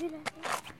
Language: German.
Lass